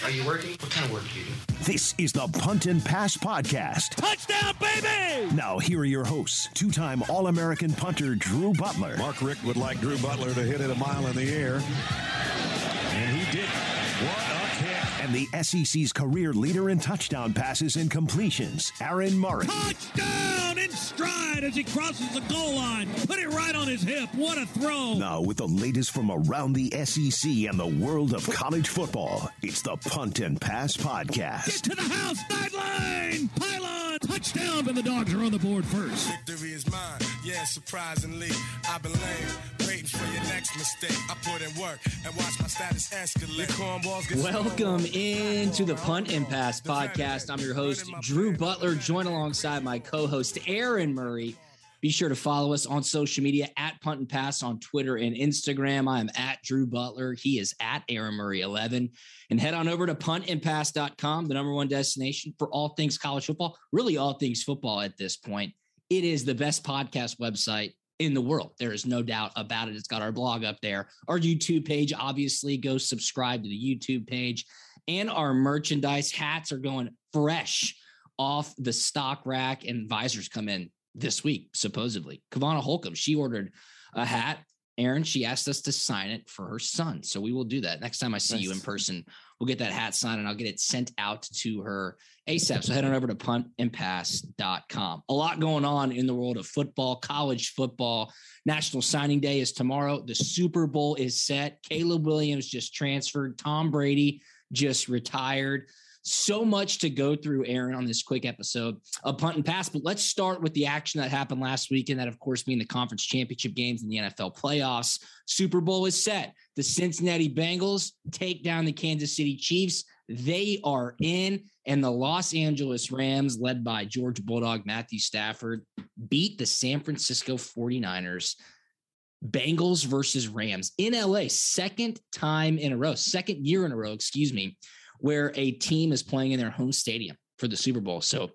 Are you working? What kind of work do you do? This is the Punt and Pass Podcast. Touchdown, baby! Now, here are your hosts two time All American punter Drew Butler. Mark Richt would like Drew Butler to hit it a mile in the air. And he did. What a kick. And the SEC's career leader in touchdown passes and completions, Aaron Murray. Touchdown in stride as he crosses the goal line. Put it right on his hip. What a throw. Now, with the latest from around the SEC and the world of college football, it's the Punt and Pass Podcast. Get to the house, sideline, pylon, touchdown, and the dogs are on the board first. Victory is mine, yeah, surprisingly. I've been lame, waiting for your next mistake. I put in work and watch my status escalate. Your cornballs get Welcome into the Punt and Pass podcast. I'm your host, Drew Butler, joined alongside my co host, Aaron Murray. Be sure to follow us on social media at Punt and Pass on Twitter and Instagram. I am at Drew Butler. He is at Aaron Murray 11. And head on over to puntandpass.com, the number one destination for all things college football, really all things football at this point. It is the best podcast website in the world. There is no doubt about it. It's got our blog up there, our YouTube page. Obviously, go subscribe to the YouTube page, and our merchandise hats are going fresh off the stock rack, and visors come in this week, supposedly. Kavana Holcomb, she ordered a hat. Aaron, she asked us to sign it for her son. So we will do that. Next time I see you in person, we'll get that hat signed and I'll get it sent out to her ASAP. So head on over to puntandpass.com. A lot going on in the world of football, college football. National Signing Day is tomorrow. The Super Bowl is set. Caleb Williams just transferred. Tom Brady just retired. So much to go through, Aaron, on this quick episode of Punt and Pass. But let's start with the action that happened last week, and That, of course, being the conference championship games and the NFL playoffs. Super Bowl is set. The Cincinnati Bengals take down the Kansas City Chiefs. They are in, and the Los Angeles Rams, led by Georgia Bulldog Matthew Stafford, beat the San Francisco 49ers. Bengals versus Rams in LA, second time in a row, second year in a row, excuse me, where a team is playing in their home stadium for the Super Bowl. So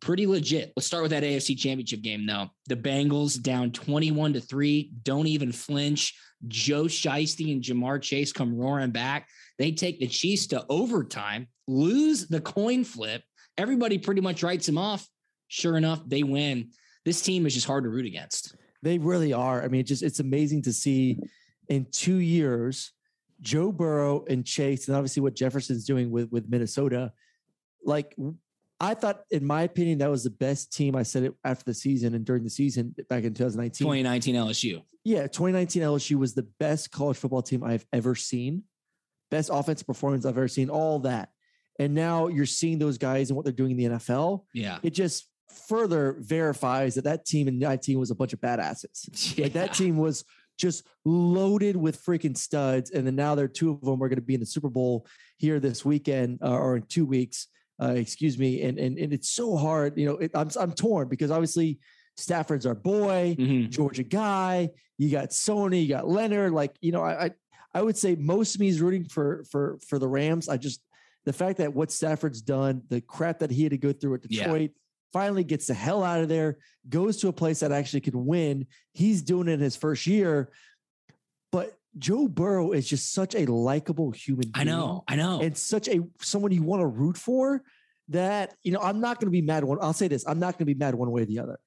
pretty legit. Let's start with that AFC championship game though. The Bengals down 21 to 3, don't even flinch. Joe Shiesty and Ja'Marr Chase come roaring back. They take the Chiefs to overtime, lose the coin flip. Everybody pretty much writes them off. Sure enough, they win. This team is just hard to root against. They really are. I mean, it just it's amazing to see in two years, Joe Burrow and Chase, and obviously what Jefferson's doing with with Minnesota. Like I thought, in my opinion, that was the best team. I said it after the season and during the season back in 2019. 2019 LSU. Yeah, 2019 LSU was the best college football team I've ever seen. Best offensive performance I've ever seen, all that. And now you're seeing those guys and what they're doing in the NFL. Yeah. It just further verifies that that team in 19 was a bunch of badasses. Like that team was just loaded with freaking studs. And then now there are two of them are going to be in the Super Bowl here this weekend uh, or in two weeks. Uh, excuse me. And, and and it's so hard. You know, it, I'm I'm torn because obviously Stafford's our boy, Mhm. Georgia guy. You got Sony, you got Leonard. Like you know, I I, I would say most of me is rooting for for for the Rams. I just the fact that what Stafford's done, the crap that he had to go through at Yeah. Finally gets the hell out of there, goes to a place that actually could win. He's doing it in his first year. But Joe Burrow is just such a likable human I know. I know. and such a someone you want to root for that you know I'm not going to be mad one I'll say this I'm not going to be mad one way or the other.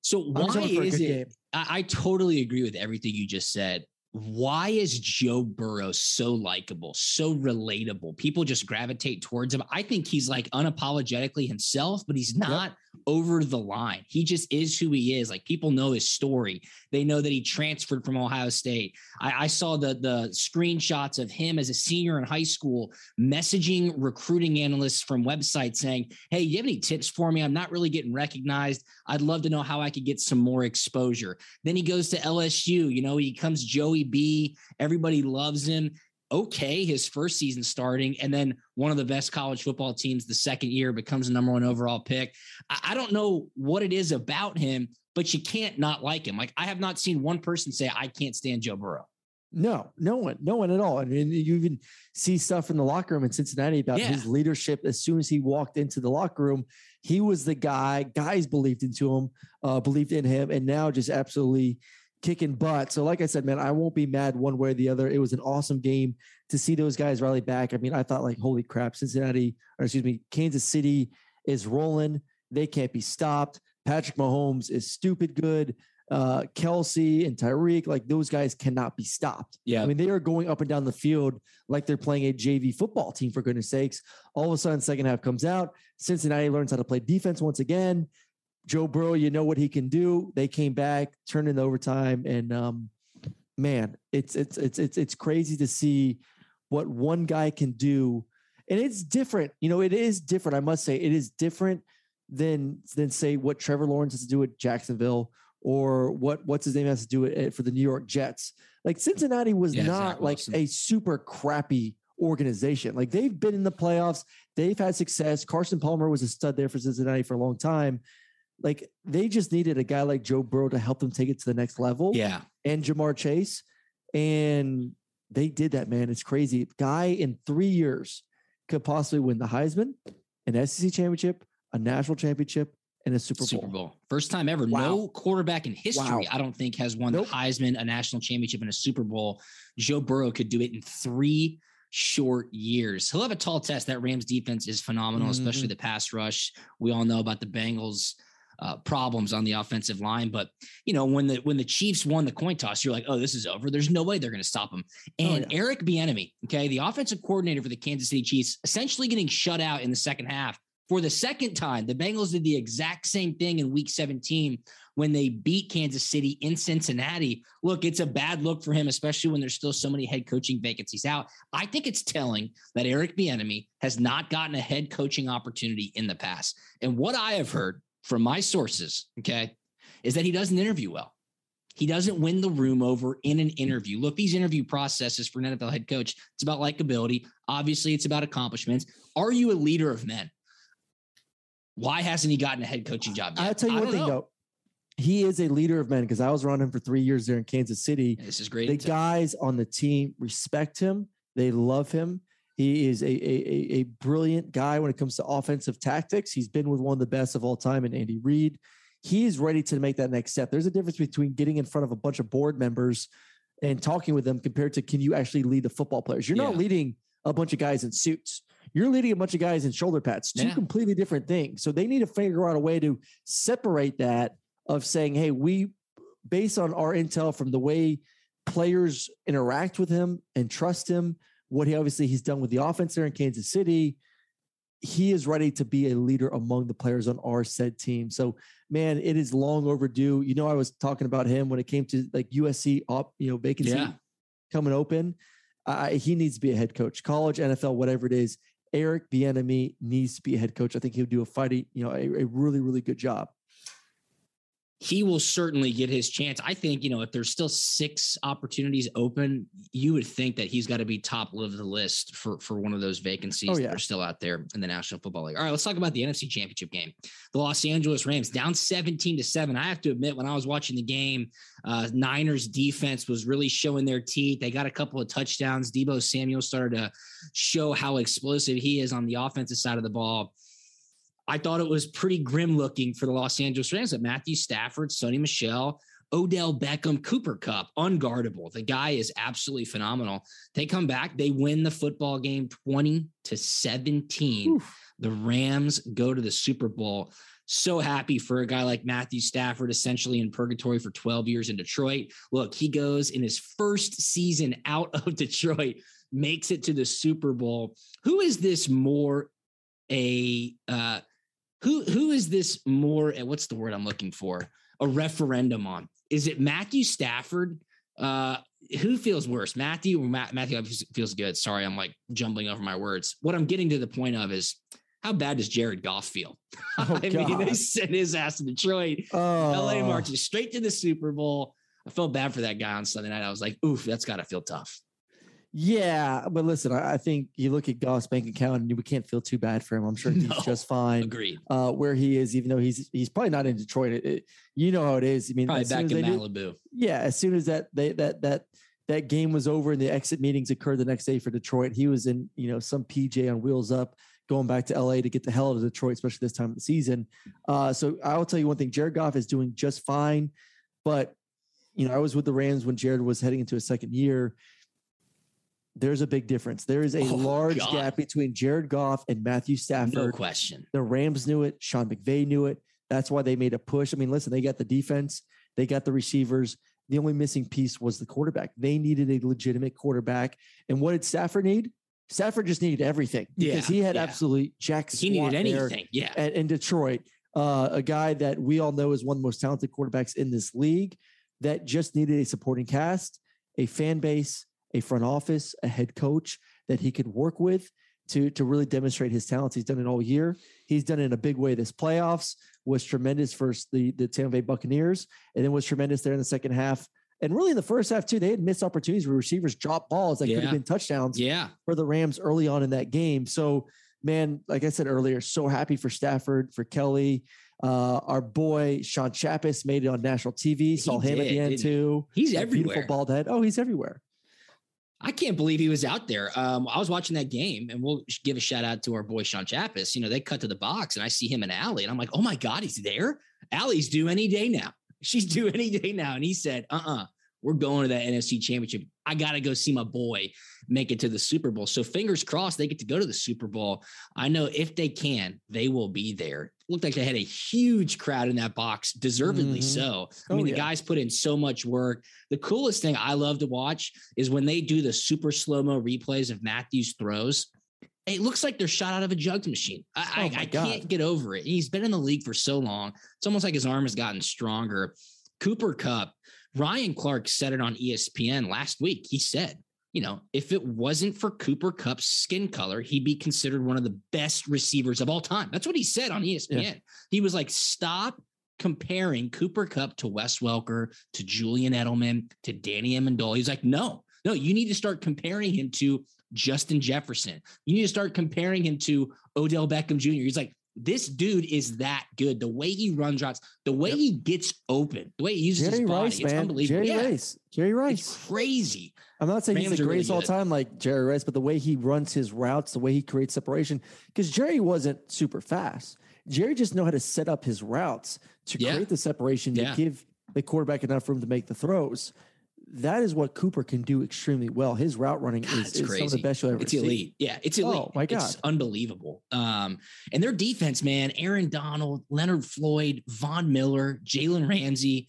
so why just hoping for a is it? I totally agree with everything you just said. Why is Joe Burrow so likable, so relatable? People just gravitate towards him. I think he's like unapologetically himself, but he's not over the line. He just is who he is. Like people know his story. They know that he transferred from Ohio State. I, I saw the the screenshots of him as a senior in high school messaging recruiting analysts from websites saying, Hey, you have any tips for me? I'm not really getting recognized. I'd love to know how I could get some more exposure. Then he goes to LSU, you know, he becomes Joey B. Everybody loves him. Okay his first season starting, and then one of the best college football teams the second year becomes the number one overall pick. I, I don't know what it is about him, but you can't not like him. Like I have not seen one person say I can't stand Joe Burrow. No, no one, no one at all. I mean, you even see stuff in the locker room in Cincinnati about Yeah. his leadership. As soon as he walked into the locker room, he was the guy. Guys believed into him, uh, believed in him, and now just absolutely kicking butt. So, like I said, man, I won't be mad one way or the other. It was an awesome game to see those guys rally back. I mean, I thought like, holy crap, Cincinnati, or excuse me, Kansas City is rolling. They can't be stopped. Patrick Mahomes is stupid good. Uh, Kelce and Tyreek, like those guys cannot be stopped. Yeah. I mean, they are going up and down the field like they're playing a JV football team, for goodness sakes. All of a sudden, second half comes out. Cincinnati learns how to play defense once again. Joe Burrow, you know what he can do. They came back, turned in overtime, and um, man, it's it's it's it's it's crazy to see what one guy can do. And it's different. You know, it is different. I must say, it is different than than say what Trevor Lawrence has to do at Jacksonville or what what's his name has to do it for the New York Jets. Like Cincinnati was Yeah, not like a super crappy organization. Like they've been in the playoffs, they've had success. Carson Palmer was a stud there for Cincinnati for a long time. Like they just needed a guy like Joe Burrow to help them take it to the next level Yeah. and Ja'Marr Chase. And they did that, man. It's crazy. Guy in three years could possibly win the Heisman, an SEC championship, a national championship, and a Super Bowl. Super Bowl. First time ever. Wow. No quarterback in history, Wow. I don't think, has won Nope. the Heisman, a national championship, and a Super Bowl. Joe Burrow could do it in three short years. He'll have a tall test. That Rams defense is phenomenal, especially Mm-hmm. the pass rush. We all know about the Bengals. Uh, problems on the offensive line, but you know when the when the Chiefs won the coin toss, you're like, oh, this is over. There's no way they're going to stop them. Oh, And Eric Bieniemy, okay, the offensive coordinator for the Kansas City Chiefs, essentially getting shut out in the second half for the second time. The Bengals did the exact same thing in week 17 when they beat Kansas City in Cincinnati. Look, it's a bad look for him, especially when there's still so many head coaching vacancies out. I think it's telling that Eric Bieniemy has not gotten a head coaching opportunity in the past. And what I have heard from my sources, okay, is that he doesn't interview well. He doesn't win the room over in an interview. Look, these interview processes for an NFL head coach, it's about likability. Obviously, it's about accomplishments. Are you a leader of men? Why hasn't he gotten a head coaching job yet? I'll tell you one thing know. though. He is a leader of men because I was around him for three years there in Kansas City. This is great. The intel. guys on the team respect him. They love him. He is a, a, a, brilliant guy when it comes to offensive tactics. He's been with one of the best of all time in Andy Reid. He is ready to make that next step. There's a difference between getting in front of a bunch of board members and talking with them compared to can you actually lead the football players? You're not leading a bunch of guys in suits. You're leading a bunch of guys in shoulder pads, two Yeah. completely different things. So they need to figure out a way to separate that of saying, hey, we, based on our intel from the way players interact with him and trust him, what he obviously he's done with the offense there in Kansas City, he is ready to be a leader among the players on our said team. So, man, it is long overdue. You know, I was talking about him when it came to like USC op, you know, vacancy Yeah. coming open. I he needs to be a head coach, college, NFL, whatever it is. Eric Bieniemy needs to be a head coach. I think he would do a fighting, you know, a, a really, really good job. He will certainly get his chance. I think, you know, if there's still six opportunities open, you would think that he's got to be top of the list for, for one of those vacancies Oh, that are still out there in the National Football League. All right, let's talk about the NFC Championship game. The Los Angeles Rams down 17 to 7. I have to admit, when I was watching the game, uh, Niners defense was really showing their teeth. They got a couple of touchdowns. Deebo Samuel started to show how explosive he is on the offensive side of the ball. I thought it was pretty grim looking for the Los Angeles Rams that Matthew Stafford, Sony Michel, Odell Beckham, Cooper Kupp, unguardable. The guy is absolutely phenomenal. They come back, they win the football game 20 to 17. The Rams go to the Super Bowl. So happy for a guy like Matthew Stafford, essentially in purgatory for 12 years in Detroit. Look, he goes in his first season out of Detroit, makes it to the Super Bowl. Who is this more a uh who who is this more uh, what's the word i'm looking for? A referendum on? Is it matthew stafford? Uh who feels worse matthew or Ma- matthew feels good. Sorry i'm like jumbling over my words. What i'm getting to the point of is how bad does jared goff feel? Oh, i mean they sent his ass to detroit. Oh, la marches straight to the super bowl. I felt bad for that guy on sunday night. I was like oof that's gotta feel tough Yeah, but listen, I, I think you look at Goff's bank account and we can't feel too bad for him. I'm sure he's No. just fine Agreed. uh, where he is, even though he's he's probably not in Detroit. It, it- you know how it is. I mean, Probably back in Malibu. yeah, as soon as that they that that that game was over and the exit meetings occurred the next day for Detroit, he was in you know some PJ on wheels up, going back to LA to get the hell out of Detroit, especially this time of the season. Uh, so I will tell you one thing: Jared Goff is doing just fine, but you know I was with the Rams when Jared was heading into his second year. There's a big difference. There is a Oh, large God. gap between Jared Goff and Matthew Stafford. No question. The Rams knew it. Sean McVay knew it. That's why they made a push. I mean, listen, they got the defense, they got the receivers. The only missing piece was the quarterback. They needed a legitimate quarterback. And what did Stafford need? Stafford just needed everything because Yeah, he had yeah. absolutely jack He needed anything. Yeah. at- in Detroit. Uh, a guy that we all know is one of the most talented quarterbacks in this league that just needed a supporting cast, a fan base, a front office, a head coach that he could work with to, to really demonstrate his talents. He's done it all year. He's done it in a big way this playoffs, was tremendous for the, the Tampa Bay Buccaneers, and then was tremendous there in the second half. And really in the first half, too, they had missed opportunities where receivers dropped balls that could have been touchdowns Yeah. for the Rams early on in that game. So, man, like I said earlier, so happy for Stafford, for Kelly. Uh, our boy Shaun Chapas made it on national TV. Saw him at did, the end too. He's That Beautiful everywhere. bald head. Oh, he's everywhere. I can't believe he was out there. Um, I was watching that game, and we'll give a shout out to our boy Shaun Chapas. You know, they cut to the box, and I see him and Allie, and I'm like, oh my God, he's there. Allie's due any day now. She's due any day now. And he said, uh uh-uh, uh, we are going to that NFC championship. I got to go see my boy make it to the Super Bowl. So fingers crossed they get to go to the Super Bowl. I know if they can, they will be there. Looked like they had a huge crowd in that box, deservedly Mhm. so. I Oh, mean, the yeah. guys put in so much work. The coolest thing I love to watch is when they do the super slow mo replays of Matthews throws. It looks like they're shot out of a jugs machine. I, Oh I, I can't get over it. He's been in the league for so long. It's almost like his arm has gotten stronger. Cooper Kupp, Ryan Clark said it on ESPN last week. He said, you know, if it wasn't for Cooper Kupp's skin color, he'd be considered one of the best receivers of all time. That's what he said on ESPN. He was like, stop comparing Cooper Kupp to Wes Welker, to Julian Edelman, to Danny Amendola. He's like, no, no, you need to start comparing him to Justin Jefferson. You need to start comparing him to Odell Beckham Jr. He's like, this dude is that good. The way he runs routes, the way Yep. he gets open, the way he uses Jerry his body, Rice, it's man. unbelievable. Jerry yeah, Rice. Jerry Rice. it's crazy. I'm not saying he's the are really greatest all time like Jerry Rice, but the way he runs his routes, the way he creates separation, because Jerry wasn't super fast. Jerry just know how to set up his routes to Yeah. create the separation Yeah. to give the quarterback enough room to make the throws. That is what Cooper can do extremely well. His route running God, is, it's is some of the best you'll ever It's see. elite. Yeah, it's elite. Oh, my It's God. unbelievable. Um, and their defense, man, Aaron Donald, Leonard Floyd, Von Miller, Jalen Ramsey,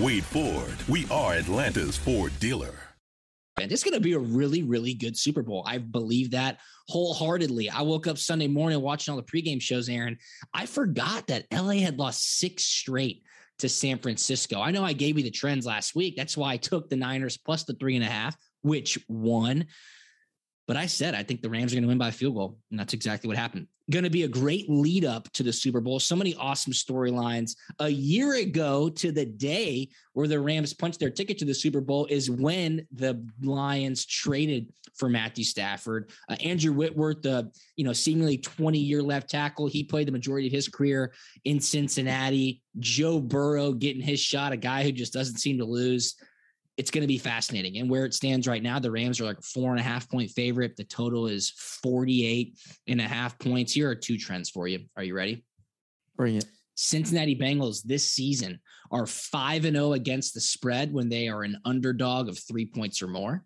Wade Ford, we are Atlanta's Ford dealer. And it's going to be a really, really good Super Bowl. I believe that wholeheartedly. I woke up Sunday morning watching all the pregame shows, Aaron. I forgot that LA had lost six straight to San Francisco. I know I gave you the trends last week. That's why I took the Niners plus the three and a half, which won. But I said I think the Rams are going to win by a field goal, and that's exactly what happened. Going to be a great lead up to the Super Bowl. So many awesome storylines. A year ago to the day where the Rams punched their ticket to the Super Bowl is when the Lions traded for Matthew Stafford. Uh, Andrew Whitworth, the you know seemingly 20 year left tackle, he played the majority of his career in Cincinnati. Joe Burrow getting his shot, a guy who just doesn't seem to lose it's going to be fascinating. And where it stands right now, the Rams are like four and a half point favorite. The total is 48 and a half points. Here are two trends for you. Are you ready? Bring it. Cincinnati Bengals this season are 5 and 0 against the spread when they are an underdog of 3 points or more.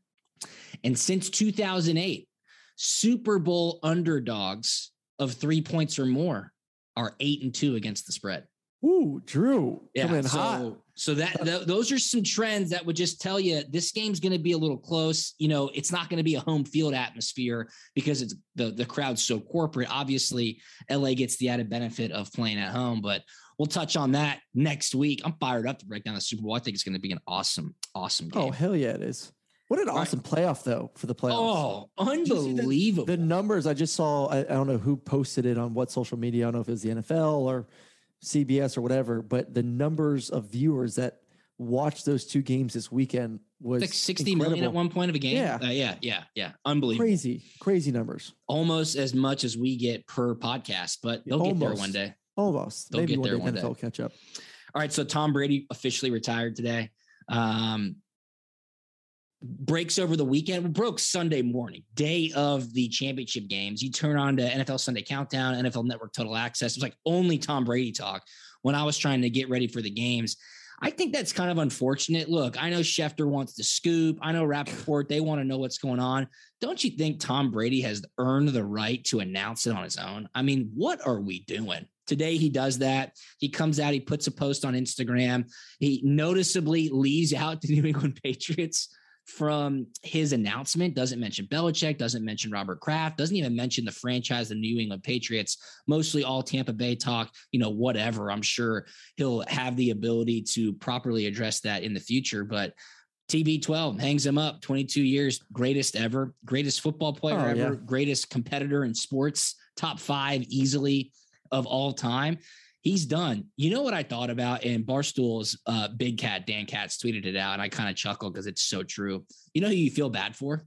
And since 2008, Super Bowl underdogs of 3 points or more are 8 and 2 against the spread. Ooh, Drew Yeah, coming so, hot. so that th- those are some trends that would just tell you this game's going to be a little close. You know, it's not going to be a home field atmosphere because it's the the crowd's so corporate. Obviously, LA gets the added benefit of playing at home, but we'll touch on that next week. I'm fired up to break down the Super Bowl. I think it's going to be an awesome, awesome oh, game. Oh hell yeah, it is. What an All right. awesome playoff though for the playoffs. Oh, Did you see the- unbelievable! The numbers I just saw, I, I don't know who posted it on what social media. I don't know if it was the NFL or CBS or whatever, but the numbers of viewers that watched those two games this weekend was like 60 million at one point of a game. Yeah. Uh, yeah, yeah, yeah. Unbelievable. Crazy, crazy numbers. Almost as much as we get per podcast, but they'll get there one day. Almost. They'll Maybe get one there day one NFL day. catch up. All right, so Tom Brady officially retired today. Um, breaks over the weekend. Broke Sunday morning, day of the championship games. You turn on to NFL Sunday Countdown, NFL Network Total Access. It was like only Tom Brady talk when I was trying to get ready for the games. I think that's kind of unfortunate. Look, I know Schefter wants to scoop. I know Rapoport, they want to know what's going on. Don't you think Tom Brady has earned the right to announce it on his own? I mean, what are we doing? Today he does that. He comes out, he puts a post on Instagram. He noticeably leaves out the New England Patriots from his announcement. Doesn't mention Belichick, doesn't mention Robert Kraft, doesn't even mention the franchise, the New England Patriots, mostly all Tampa Bay talk, you know, whatever. I'm sure he'll have the ability to properly address that in the future. But TB12 hangs him up 22 years, greatest ever, greatest football player Oh, ever, yeah. greatest competitor in sports, top five easily of all time. He's done. You know what I thought about? And Barstool's uh, big cat, Dan Katz, tweeted it out, and I kind of chuckled because it's so true. You know who you feel bad for?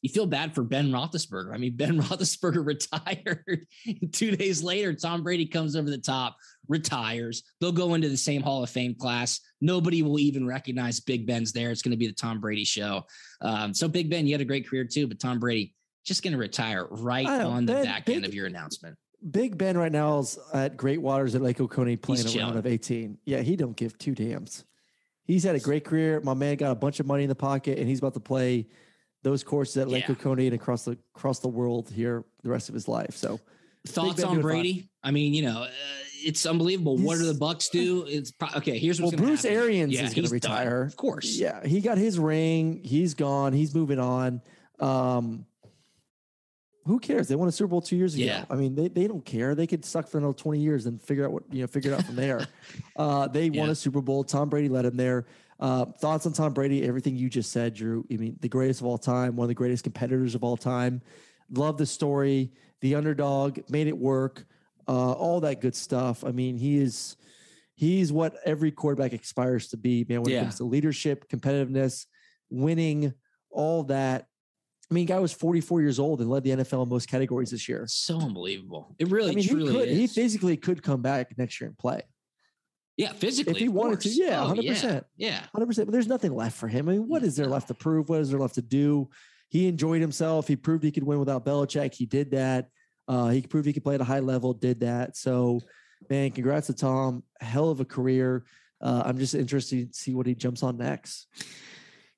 You feel bad for Ben Roethlisberger. I mean, Ben Roethlisberger retired. Two days later, Tom Brady comes over the top, retires. They'll go into the same Hall of Fame class. Nobody will even recognize Big Ben's there. It's going to be the Tom Brady show. Um, so, Big Ben, you had a great career too, but Tom Brady just going to retire right on the back Big- end of your announcement. Big Ben right now is at Great Waters at Lake Oconee playing He's a round of 18. Yeah, he don't give two dams. He's had a great career. My man got a bunch of money in the pocket, and he's about to play those courses at Lake Yeah. Oconee and across the across the world here the rest of his life. So Thoughts on doing fine. Brady? I mean, you know, uh, it's unbelievable. what do the Bucks do? It's pro- okay. Here's what's well, Bruce happen. Arians Yeah, is going he's to done. retire. of course. Yeah, he got his ring. He's gone. He's moving on. Um, who cares? They won a Super Bowl two years ago. Yeah. I mean, they, they don't care. They could suck for another 20 years and figure out what, you know, figure it out from there. uh, they won a Super Bowl. Tom Brady led him there. Uh, thoughts on Tom Brady? Everything you just said, Drew. I mean, the greatest of all time, one of the greatest competitors of all time. Love the story. The underdog made it work. Uh, all that good stuff. I mean, he is he's what every quarterback aspires to be, man. When Yeah. it comes to leadership, competitiveness, winning, all that. I mean, guy was 44 years old and led the NFL in most categories this year. So unbelievable. It really, I mean, he truly could, he physically could come back next year and play yeah, physically. if he wanted to. Yeah, Oh, 100%. Yeah. 100%. But there's nothing left for him. I mean, what is there left to prove? What is there left to do? He enjoyed himself. He proved he could win without Belichick. He did that. Uh, he proved he could play at a high level, did that. So, man, congrats to Tom. Hell of a career. Uh, I'm just interested to see what he jumps on next.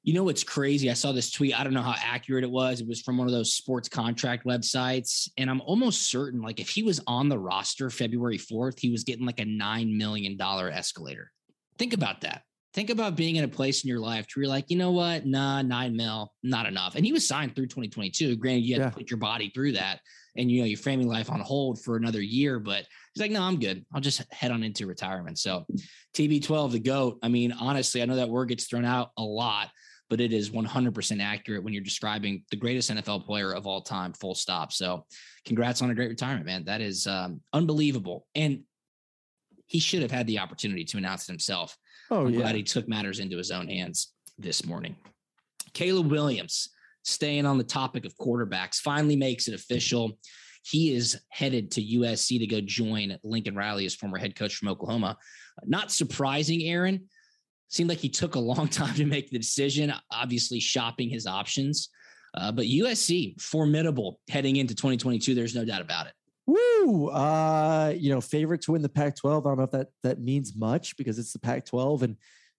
You know what's crazy? I saw this tweet. I don't know how accurate it was. It was from one of those sports contract websites. And I'm almost certain, like, if he was on the roster February 4th, he was getting like a $9 million escalator. Think about that. Think about being in a place in your life where you're like, you know what? Nah, nine mil, not enough. And he was signed through 2022. Granted, you had Yeah. to put your body through that and, you know, your family life on hold for another year. But he's like, no, I'm good. I'll just head on into retirement. So TB12, the GOAT. I mean, honestly, I know that word gets thrown out a lot, but it is 100% accurate when you're describing the greatest NFL player of all time, full stop. So congrats on a great retirement, man. That is um, unbelievable. And he should have had the opportunity to announce it himself. Oh, I'm yeah. glad he took matters into his own hands this morning. Caleb Williams, staying on the topic of quarterbacks, finally makes it official. He is headed to USC to go join Lincoln Riley as former head coach from Oklahoma. Not surprising, Aaron. Seemed like he took a long time to make the decision, obviously shopping his options. Uh, but USC, formidable heading into 2022. There's no doubt about it. Woo! Uh, you know, favorite to win the Pac-12. I don't know if that that means much because it's the Pac-12, and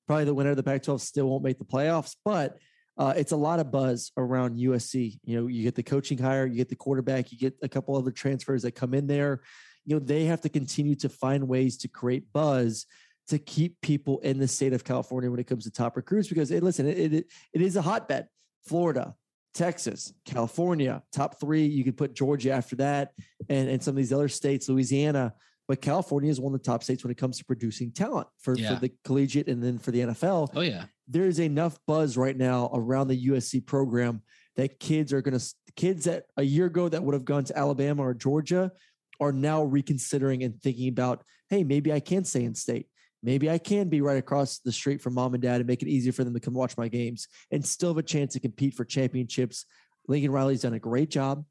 probably the winner of the Pac-12 still won't make the playoffs. But uh, it's a lot of buzz around USC. You know, you get the coaching hire, you get the quarterback, you get a couple other transfers that come in there. You know, they have to continue to find ways to create buzz to keep people in the state of California when it comes to top recruits. Because hey, listen, it, it, it is a hotbed. Florida, Texas, California, top three. You could put Georgia after that, and, and some of these other states, Louisiana. But California is one of the top states when it comes to producing talent for, Yeah. for the collegiate and then for the NFL. Oh, yeah. There's enough buzz right now around the USC program that kids are going to, kids that a year ago that would have gone to Alabama or Georgia are now reconsidering and thinking about, hey, maybe I can stay in state. Maybe I can be right across the street from mom and dad and make it easier for them to come watch my games and still have a chance to compete for championships. Lincoln Riley's done a great job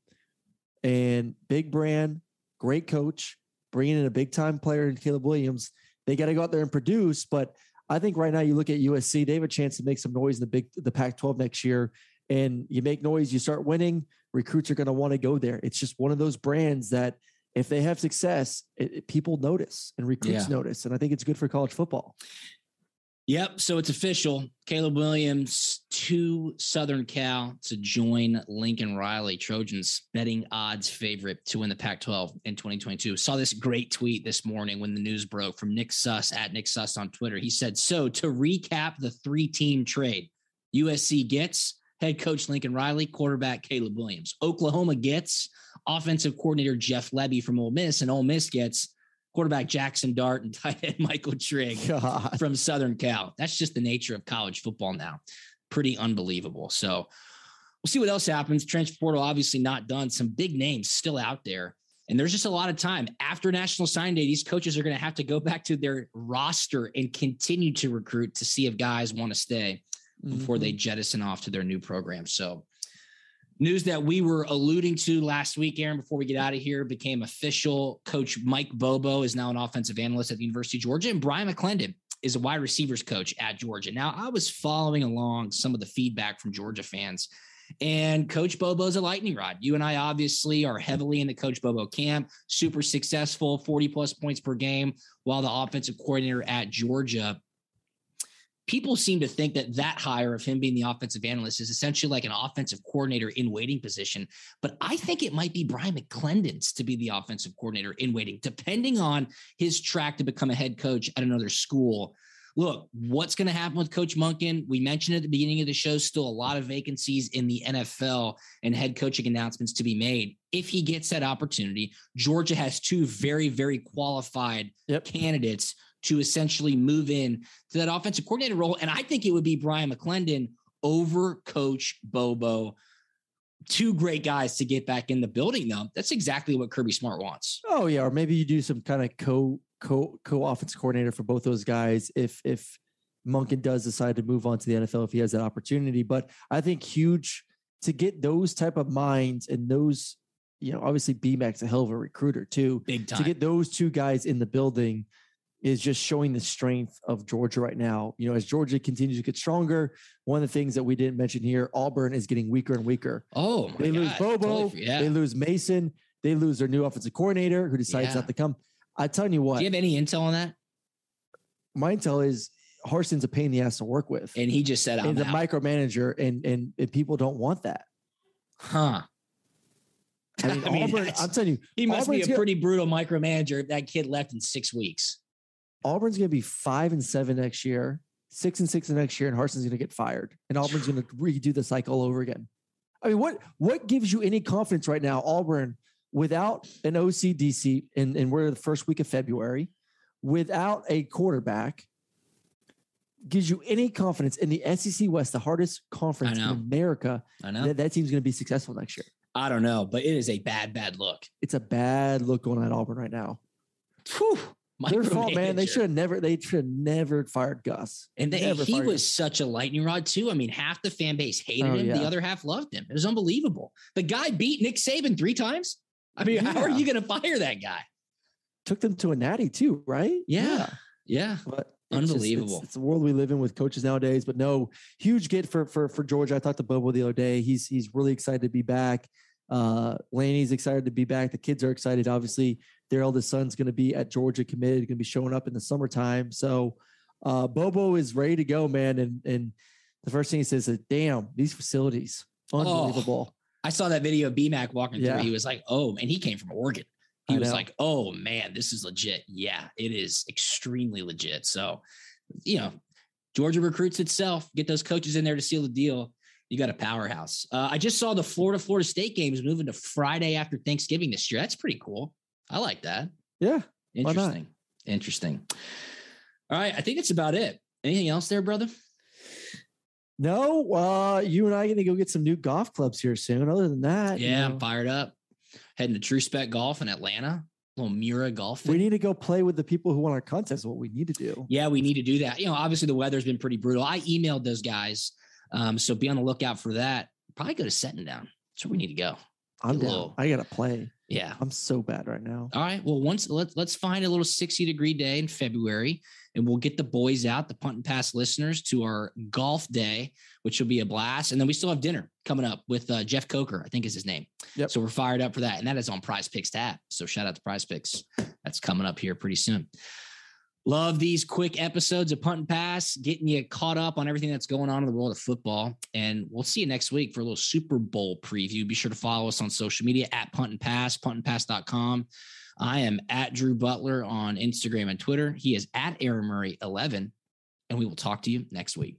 and big brand, great coach, bringing in a big time player in Caleb Williams. They got to go out there and produce. But I think right now you look at USC, they have a chance to make some noise in the big the Pac-12 next year. And you make noise, you start winning. Recruits are going to want to go there. It's just one of those brands that if they have success, it, it- people notice and recruits Yeah. notice. And I think it's good for college football. Yep. So it's official. Caleb Williams to Southern Cal to join Lincoln Riley, Trojans betting odds favorite to win the Pac 12 in 2022. Saw this great tweet this morning when the news broke from Nick Suss at Nick Suss on Twitter. He said, So to recap the three team trade, USC gets head coach Lincoln Riley, quarterback Caleb Williams. Oklahoma gets offensive coordinator Jeff Lebby from Ole Miss, and Ole Miss gets quarterback Jackson Dart and tight end Michael Trigg God. from Southern Cal. That's just the nature of college football now. Pretty unbelievable. So we'll see what else happens. Transfer portal obviously not done. Some big names still out there. And there's just a lot of time after National Sign Day. These coaches are going to have to go back to their roster and continue to recruit to see if guys want to stay before they mm-hmm. jettison off to their new program. So, news that we were alluding to last week, Aaron, before we get out of here, became official. Coach Mike Bobo is now an offensive analyst at the University of Georgia, and Brian McClendon is a wide receivers coach at Georgia. Now, I was following along some of the feedback from Georgia fans. And Coach Bobo's a lightning rod. You and I obviously are heavily in the Coach Bobo camp, super successful, 40 plus points per game, while the offensive coordinator at Georgia people seem to think that that hire of him being the offensive analyst is essentially like an offensive coordinator in waiting position. But I think it might be Brian McClendon's to be the offensive coordinator in waiting, depending on his track to become a head coach at another school. Look, what's going to happen with Coach Monken? We mentioned at the beginning of the show, still a lot of vacancies in the NFL and head coaching announcements to be made. If he gets that opportunity, Georgia has two very, very qualified Yep. candidates to essentially move in to that offensive coordinator role. And I think it would be Brian McClendon over Coach Bobo. Two great guys to get back in the building, though. That's exactly what Kirby Smart wants. Oh yeah, or maybe you do some kind of co co co offense coordinator for both those guys if if Monken does decide to move on to the NFL if he has that opportunity. But I think huge to get those type of minds and those, you know, obviously BMAC's a hell of a recruiter too. Big time. To get those two guys in the building is just showing the strength of Georgia right now. You know, as Georgia continues to get stronger, one of the things that we didn't mention here, Auburn is getting weaker and weaker. oh, my They lose Bobo. Totally- yeah. They lose Mason. They lose their new offensive coordinator who decides Yeah. not to come. I tell you what, Do you have any intel on that? my intel is Harsin's a pain in the ass to work with. And he just said, I'm and the micromanager, and, and and people don't want that. huh. I mean, I mean, Auburn. I'm telling you, He must Auburn's be a gonna- pretty brutal micromanager if that kid left in six weeks. Auburn's going to be five and seven next year, six and six the next year, and Harsin's going to get fired, and Auburn's going to redo the cycle all over again. I mean, what what gives you any confidence right now, Auburn, without an OCDC, and and we're the first week of February, without a quarterback, gives you any confidence in the SEC West, the hardest conference in. America, I know. that that team's going to be successful next year. I don't know, but it is a bad, bad look. It's a bad look going on at Auburn right now. Whew. Their fault, man. They should have never. They should have never fired Gus. And they, Never he was such a lightning rod too. I mean, half the fan base hated Oh, him, the other half loved him. It was unbelievable. The guy beat Nick Saban three times. I mean, how are you going to fire that guy? took them to a natty too, right? Yeah. Yeah. But It's just- Unbelievable. it's, it's the world we live in with coaches nowadays. But no, huge get for for for Georgia. I talked to Bobo the other day. He's he's really excited to be back. Uh, Laney's excited to be back. The kids are excited. Obviously, their eldest son's going to be at Georgia committed. Going to be showing up in the summertime. So uh, Bobo is ready to go, man. And and the first thing he says is, "Damn, these facilities, unbelievable." I saw that video of BMAC walking Yeah. through. He was like, "Oh," and he came from Oregon. He I was know. like, "Oh man, this is legit." Yeah, it is extremely legit. So, you know, Georgia recruits itself. Get those coaches in there to seal the deal. You got a powerhouse. Uh, I just saw the Florida Florida State games moving to Friday after Thanksgiving this year. That's pretty cool. I like that. Yeah, Interesting. Interesting. All right, I think it's about it. Anything else there, brother? No, uh, you and I going to go get some new golf clubs here soon. Other than that, you Yeah, know, I'm fired up. Heading to True Spec Golf in Atlanta. little Mura golf. we need to go play with the people who want our contest. What we need to do. Yeah, we need to do that. You know, obviously the weather's been pretty brutal. I emailed those guys, um, so be on the lookout for that. Probably go to Setting Down. That's where we need to go. I'm down. little- I got to play. Yeah. I'm so bad right now. All right. Well, once let's let's find a little 60 degree day in February, and we'll get the boys out, the punt and pass listeners, to our golf day, which will be a blast. And then we still have dinner coming up with uh, Jeff Coker, I think is his name. Yep. So we're fired up for that, and that is on Prize Picks tab. So shout out to Prize Picks. That's coming up here pretty soon. Love these quick episodes of Punt and Pass, getting you caught up on everything that's going on in the world of football. And we'll see you next week for a little Super Bowl preview. Be sure to follow us on social media at Punt and Pass, puntandpass.com. I am at Drew Butler on Instagram and Twitter. He is at Aaron Murray 11. And we will talk to you next week.